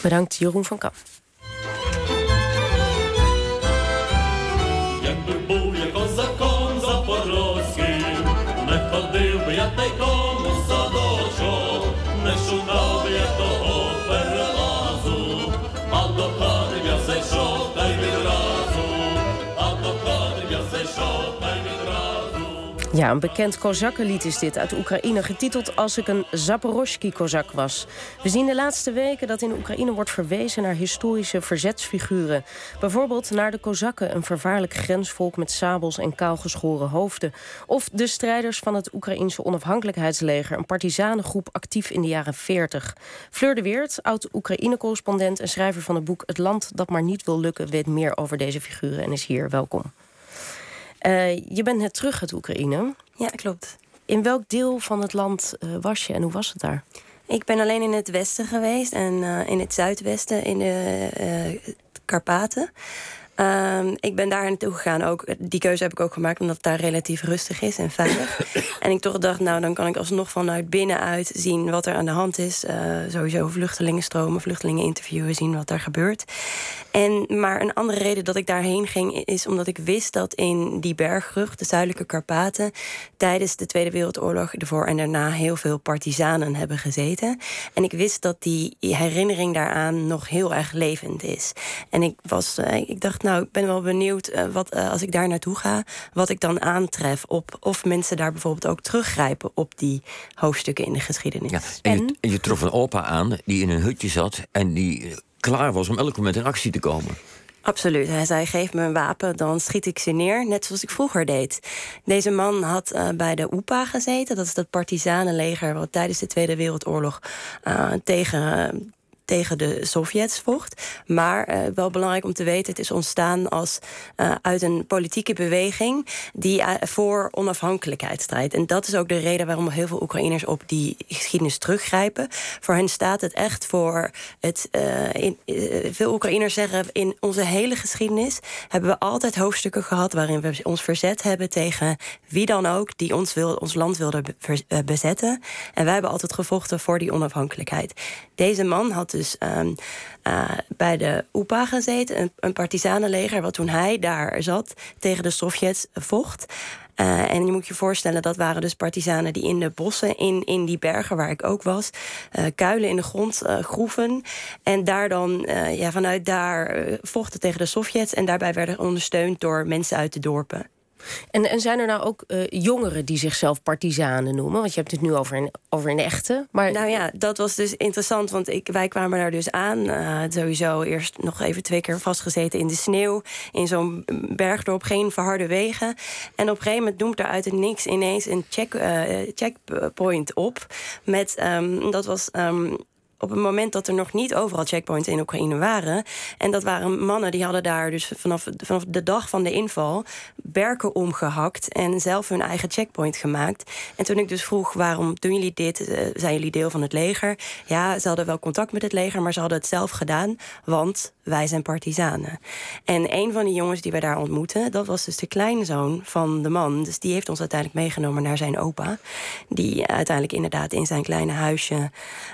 Bedankt Jeroen van Kamp. Ja, een bekend Kozakkenlied is dit uit Oekraïne, getiteld Als ik een Zaporozhki-Kozak was. We zien de laatste weken dat in Oekraïne wordt verwezen naar historische verzetsfiguren. Bijvoorbeeld naar de Kozakken, een vervaarlijk grensvolk met sabels en kaalgeschoren hoofden. Of de strijders van het Oekraïense onafhankelijkheidsleger, een partizanengroep actief in de jaren 40. Fleur de Weert, oud-Oekraïne-correspondent en schrijver van het boek Het Land dat maar niet wil lukken, weet meer over deze figuren en is hier. Welkom. Uh, je bent net terug uit Oekraïne. Ja, klopt. In welk deel van het land uh, was je en hoe was het daar? Ik ben alleen in het westen geweest en uh, in het zuidwesten, in de Karpaten. Um, ik ben daar naartoe gegaan. Ook, die keuze heb ik ook gemaakt omdat het daar relatief rustig is en veilig. en ik toch dacht, nou dan kan ik alsnog vanuit binnenuit zien wat er aan de hand is. Uh, sowieso vluchtelingenstromen, vluchtelingen interviewen, zien wat daar gebeurt. En, maar een andere reden dat ik daarheen ging is omdat ik wist dat in die bergrug, de zuidelijke Karpaten, tijdens de Tweede Wereldoorlog ervoor en daarna heel veel partizanen hebben gezeten. En ik wist dat die herinnering daaraan nog heel erg levend is. En ik, was, uh, ik dacht, nou, ik ben wel benieuwd uh, wat, uh, als ik daar naartoe ga, wat ik dan aantref. Op, of mensen daar bijvoorbeeld ook teruggrijpen op die hoofdstukken in de geschiedenis. Ja, en, en... Je, je, trof een opa aan die in een hutje zat en die klaar was om elk moment in actie te komen. Absoluut. Hij zei: geef me een wapen, dan schiet ik ze neer, net zoals ik vroeger deed. Deze man had uh, bij de UPA gezeten. Dat is dat partisanenleger wat tijdens de Tweede Wereldoorlog uh, tegen tegen de Sovjets vocht. Maar uh, wel belangrijk om te weten, het is ontstaan als uh, uit een politieke beweging die uh, voor onafhankelijkheid strijdt. En dat is ook de reden waarom heel veel Oekraïners op die geschiedenis teruggrijpen. Voor hen staat het echt voor het. In, veel Oekraïners zeggen in onze hele geschiedenis hebben we altijd hoofdstukken gehad waarin we ons verzet hebben tegen wie dan ook die ons, wil, ons land wilde bezetten. En wij hebben altijd gevochten voor die onafhankelijkheid. Deze man had dus um, uh, bij de UPA gezeten, een, een partisanenleger, wat toen hij daar zat tegen de Sovjets vocht. Uh, en je moet je voorstellen, dat waren dus partisanen die in de bossen, in, in die bergen waar ik ook was, uh, kuilen in de grond groeven. En daar dan, ja, vanuit daar vochten tegen de Sovjets. En daarbij werden ondersteund door mensen uit de dorpen. En, en zijn er nou ook uh, jongeren die zichzelf partizanen noemen? Want je hebt het nu over een, over een echte. Maar... Nou ja, dat was dus interessant, want ik, wij kwamen daar dus aan. Uh, sowieso eerst nog even twee keer vastgezeten in de sneeuw. In zo'n bergdorp, geen verharde wegen. En op een gegeven moment noemt er uit het niks ineens een check, uh, checkpoint op. Met, um, dat was um, op het moment dat er nog niet overal checkpoints in Oekraïne waren. En dat waren mannen die hadden daar dus vanaf, vanaf de dag van de inval berken omgehakt en zelf hun eigen checkpoint gemaakt. En toen ik dus vroeg waarom doen jullie dit? Uh, zijn jullie deel van het leger? Ja, ze hadden wel contact met het leger, maar ze hadden het zelf gedaan, want wij zijn partizanen. En een van die jongens die wij daar ontmoeten, dat was dus de kleinzoon van de man. Dus die heeft ons uiteindelijk meegenomen naar zijn opa. Die uiteindelijk inderdaad in zijn kleine huisje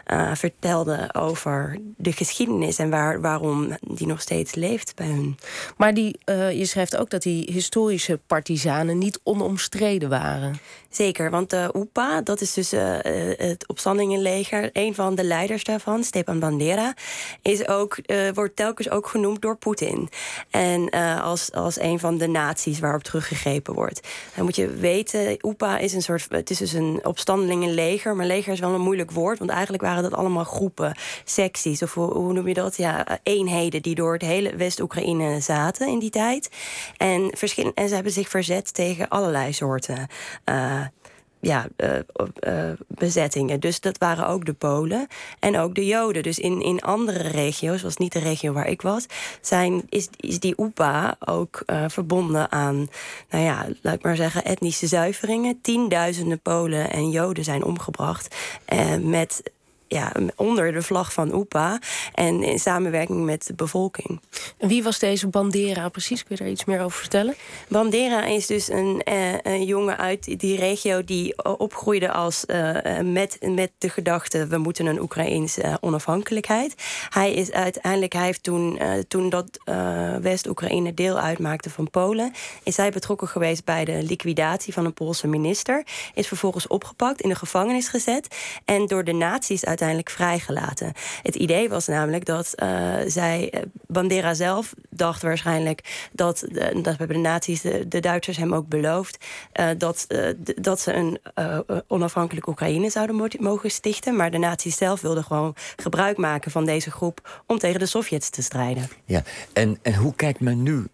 uh, vertelde over de geschiedenis en waar, waarom die nog steeds leeft bij hun. Maar die, uh, je schrijft ook dat die historische partizanen niet onomstreden waren. Zeker, want de UPA, dat is dus uh, het opstandingenleger, een van de leiders daarvan, Stepan Bandera, is ook, uh, wordt telkens ook genoemd door Poetin. En als, als een van de naties waarop teruggegrepen wordt. Dan moet je weten, UPA is een soort, het is dus een opstandelingenleger, maar leger is wel een moeilijk woord, want eigenlijk waren dat allemaal groepen, secties, of hoe, noem je dat? Ja, eenheden die door het hele West-Oekraïne zaten in die tijd. En, en ze hebben zich verzet tegen allerlei soorten ja, uh, uh, bezettingen. Dus dat waren ook de Polen en ook de Joden. Dus in, in andere regio's, was niet de regio waar ik was, zijn, is, is die UPA ook verbonden aan, nou ja, laat ik maar zeggen, etnische zuiveringen. Tienduizenden Polen en Joden zijn omgebracht met ja, onder de vlag van UPA en in samenwerking met de bevolking. En wie was deze Bandera precies? Kun je daar iets meer over vertellen? Bandera is dus een, een jongen uit die regio die opgroeide als met, met de gedachte: we moeten een Oekraïense onafhankelijkheid. Hij is uiteindelijk, hij heeft toen, toen dat West-Oekraïne deel uitmaakte van Polen, is hij betrokken geweest bij de liquidatie van een Poolse minister. Is vervolgens opgepakt, in de gevangenis gezet en door de nazi's uiteindelijk vrijgelaten. Het idee was namelijk dat uh, zij, eh, Bandera zelf dacht waarschijnlijk dat, dat hebben de nazi's, de, de, Duitsers hem ook beloofd, uh, dat, dat ze een onafhankelijk Oekraïne zouden mogen stichten. Maar de nazi's zelf wilden gewoon gebruik maken van deze groep om tegen de Sovjets te strijden. Ja, en, en hoe kijkt men nu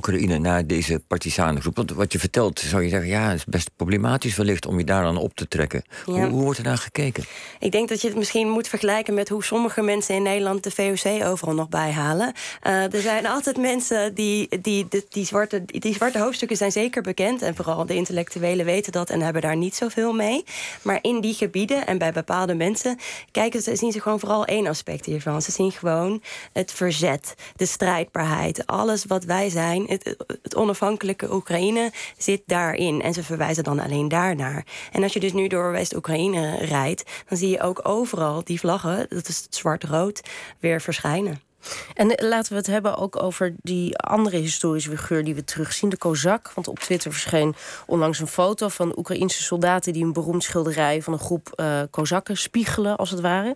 Oekraïne naar deze partisanengroep? Want wat je vertelt, zou je zeggen, ja, het is best problematisch wellicht om je daar dan op te trekken. Hoe, hoe, wordt er naar gekeken? Ik denk dat je het misschien moet vergelijken met hoe sommige mensen in Nederland de VOC overal nog bijhalen. Uh, er zijn altijd mensen die, die, die, die, zwarte, die zwarte hoofdstukken zijn zeker bekend. En vooral de intellectuelen weten dat en hebben daar niet zoveel mee. Maar in die gebieden en bij bepaalde mensen kijken ze, zien ze gewoon vooral één aspect hiervan. Ze zien gewoon het verzet, de strijdbaarheid, alles wat wij zijn het, onafhankelijke Oekraïne zit daarin. En ze verwijzen dan alleen daarnaar. En als je dus nu door West-Oekraïne rijdt, dan zie je ook overal die vlaggen, dat is zwart-rood, weer verschijnen. En laten we het hebben ook over die andere historische figuur die we terugzien, de Kozak. Want op Twitter verscheen onlangs een foto van Oekraïnse soldaten die een beroemd schilderij van een groep uh, Kozakken spiegelen, als het ware.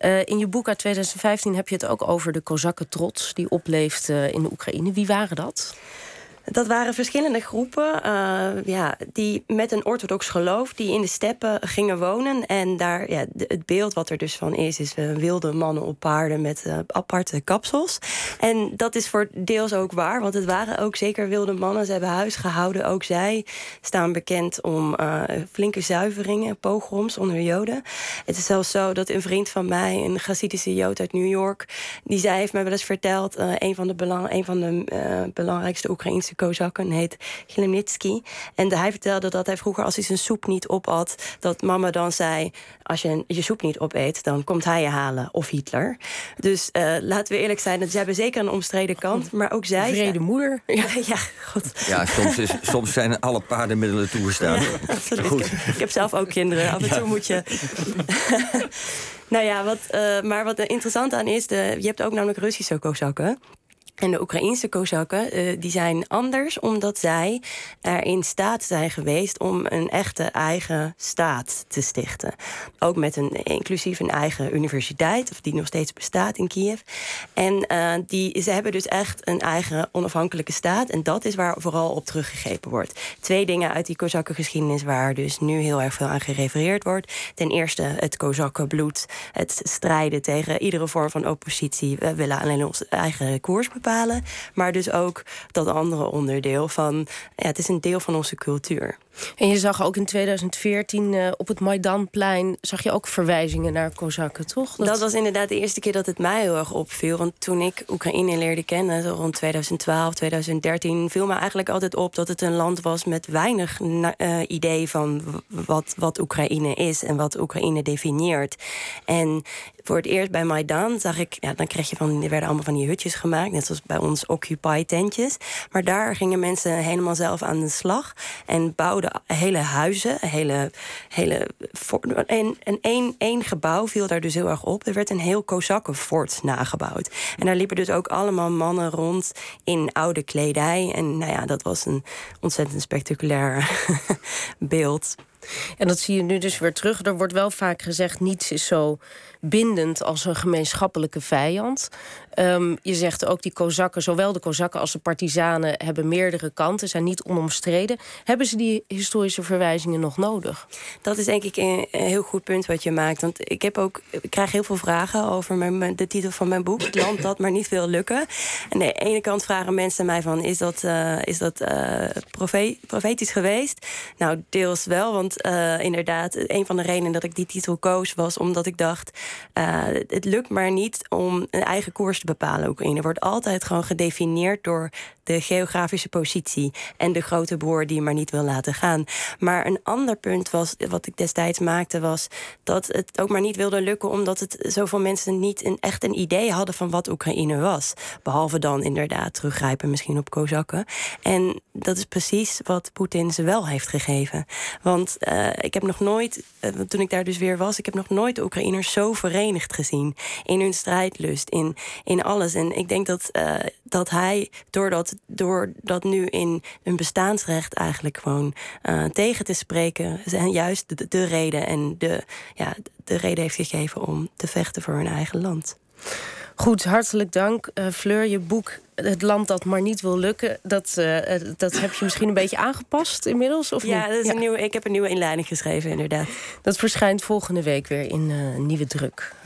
Uh, in je boek uit 2015 heb je het ook over de Kozakken trots die opleeft uh, in de Oekraïne. Wie waren dat? Dat waren verschillende groepen uh, ja, die met een orthodox geloof... die in de steppen gingen wonen. En daar, ja, het beeld wat er dus van is... is uh, wilde mannen op paarden met uh, aparte kapsels. En dat is voor deels ook waar. Want het waren ook zeker wilde mannen. Ze hebben huis gehouden. Ook zij staan bekend om flinke zuiveringen, pogroms onder joden. Het is zelfs zo dat een vriend van mij... een Hasidische jood uit New York... die zij heeft mij wel eens verteld... een van de, een van de belangrijkste Oekraïnse Kozakken, heet Chlemnitsky. En hij vertelde dat hij vroeger, als hij zijn soep niet opat, dat mama dan zei: Als je je soep niet opeet, dan komt hij je halen. Of Hitler. Dus uh, laten we eerlijk zijn, ze hebben zeker een omstreden kant. Maar ook zij. Vrede moeder. Ja, ja, God. ja soms, is, soms zijn alle paardenmiddelen toegestaan. Ja, Goed. Ik, heb zelf ook kinderen. Af en toe moet je. nou ja, wat, uh, maar wat er interessant aan is, de, je hebt ook namelijk Russische kozakken. En de Oekraïnse Kozakken uh, die zijn anders omdat zij er in staat zijn geweest om een echte eigen staat te stichten. Ook met een inclusief een eigen universiteit, of die nog steeds bestaat in Kiev. En uh, die, ze hebben dus echt een eigen onafhankelijke staat. En dat is waar vooral op teruggegrepen wordt. Twee dingen uit die Kozakkengeschiedenis waar dus nu heel erg veel aan gerefereerd wordt. Ten eerste het Kozakkenbloed, het strijden tegen iedere vorm van oppositie. We willen alleen onze eigen koers bepalen. Maar dus ook dat andere onderdeel van... Ja, het is een deel van onze cultuur. En je zag ook in 2014 uh, op het Maidanplein... zag je ook verwijzingen naar Kozakken, toch? Dat... dat... was inderdaad de eerste keer dat het mij heel erg opviel. Want toen ik Oekraïne leerde kennen, rond 2012, 2013... viel me eigenlijk altijd op dat het een land was met weinig uh, idee... van wat, wat Oekraïne is en wat Oekraïne definieert. En voor het eerst bij Maidan zag ik... Ja, dan kreeg je van, er werden allemaal van die hutjes gemaakt... net zoals bij ons Occupy-tentjes. Maar daar gingen mensen helemaal zelf aan de slag... en bouwden hele huizen, hele, hele en, één gebouw viel daar dus heel erg op. Er werd een heel Kozakkenfort nagebouwd. En daar liepen dus ook allemaal mannen rond in oude kledij. En nou ja, dat was een ontzettend spectaculair beeld. En dat zie je nu dus weer terug. Er wordt wel vaak gezegd: niets is zo bindend als een gemeenschappelijke vijand. Um, je zegt ook die Kozakken, zowel de Kozakken als de partizanen hebben meerdere kanten, zijn niet onomstreden. Hebben ze die historische verwijzingen nog nodig? Dat is denk ik een heel goed punt wat je maakt. Want ik, heb ook, ik krijg heel veel vragen over mijn, de titel van mijn boek. Het land dat maar niet wil lukken. En aan de ene kant vragen mensen mij van, is dat, uh, is dat uh, profetisch geweest? Nou, deels wel, want Uh, inderdaad, een van de redenen dat ik die titel koos was omdat ik dacht: uh, het lukt maar niet om een eigen koers te bepalen. Oekraïne wordt altijd gewoon gedefinieerd door de geografische positie en de grote broer die maar niet wil laten gaan. Maar een ander punt was, wat ik destijds maakte, was dat het ook maar niet wilde lukken omdat het zoveel mensen niet een, echt een idee hadden van wat Oekraïne was. Behalve dan inderdaad teruggrijpen misschien op Kozakken. En dat is precies wat Poetin ze wel heeft gegeven. Want uh, ik heb nog nooit, uh, toen ik daar dus weer was, ik heb nog nooit de Oekraïners zo verenigd gezien. In hun strijdlust, in, in alles. En ik denk dat, uh, dat hij, doordat, door dat nu in hun bestaansrecht eigenlijk gewoon tegen te spreken, zijn juist de, de reden en de, ja, de reden heeft gegeven om te vechten voor hun eigen land. Goed, hartelijk dank. Fleur, je boek Het land dat maar niet wil lukken... dat, uh, dat heb je misschien een beetje aangepast inmiddels? Of ja, dat is ja. Een nieuwe, ik heb een nieuwe inleiding geschreven, inderdaad. Dat verschijnt volgende week weer in uh, nieuwe druk. Hartelijk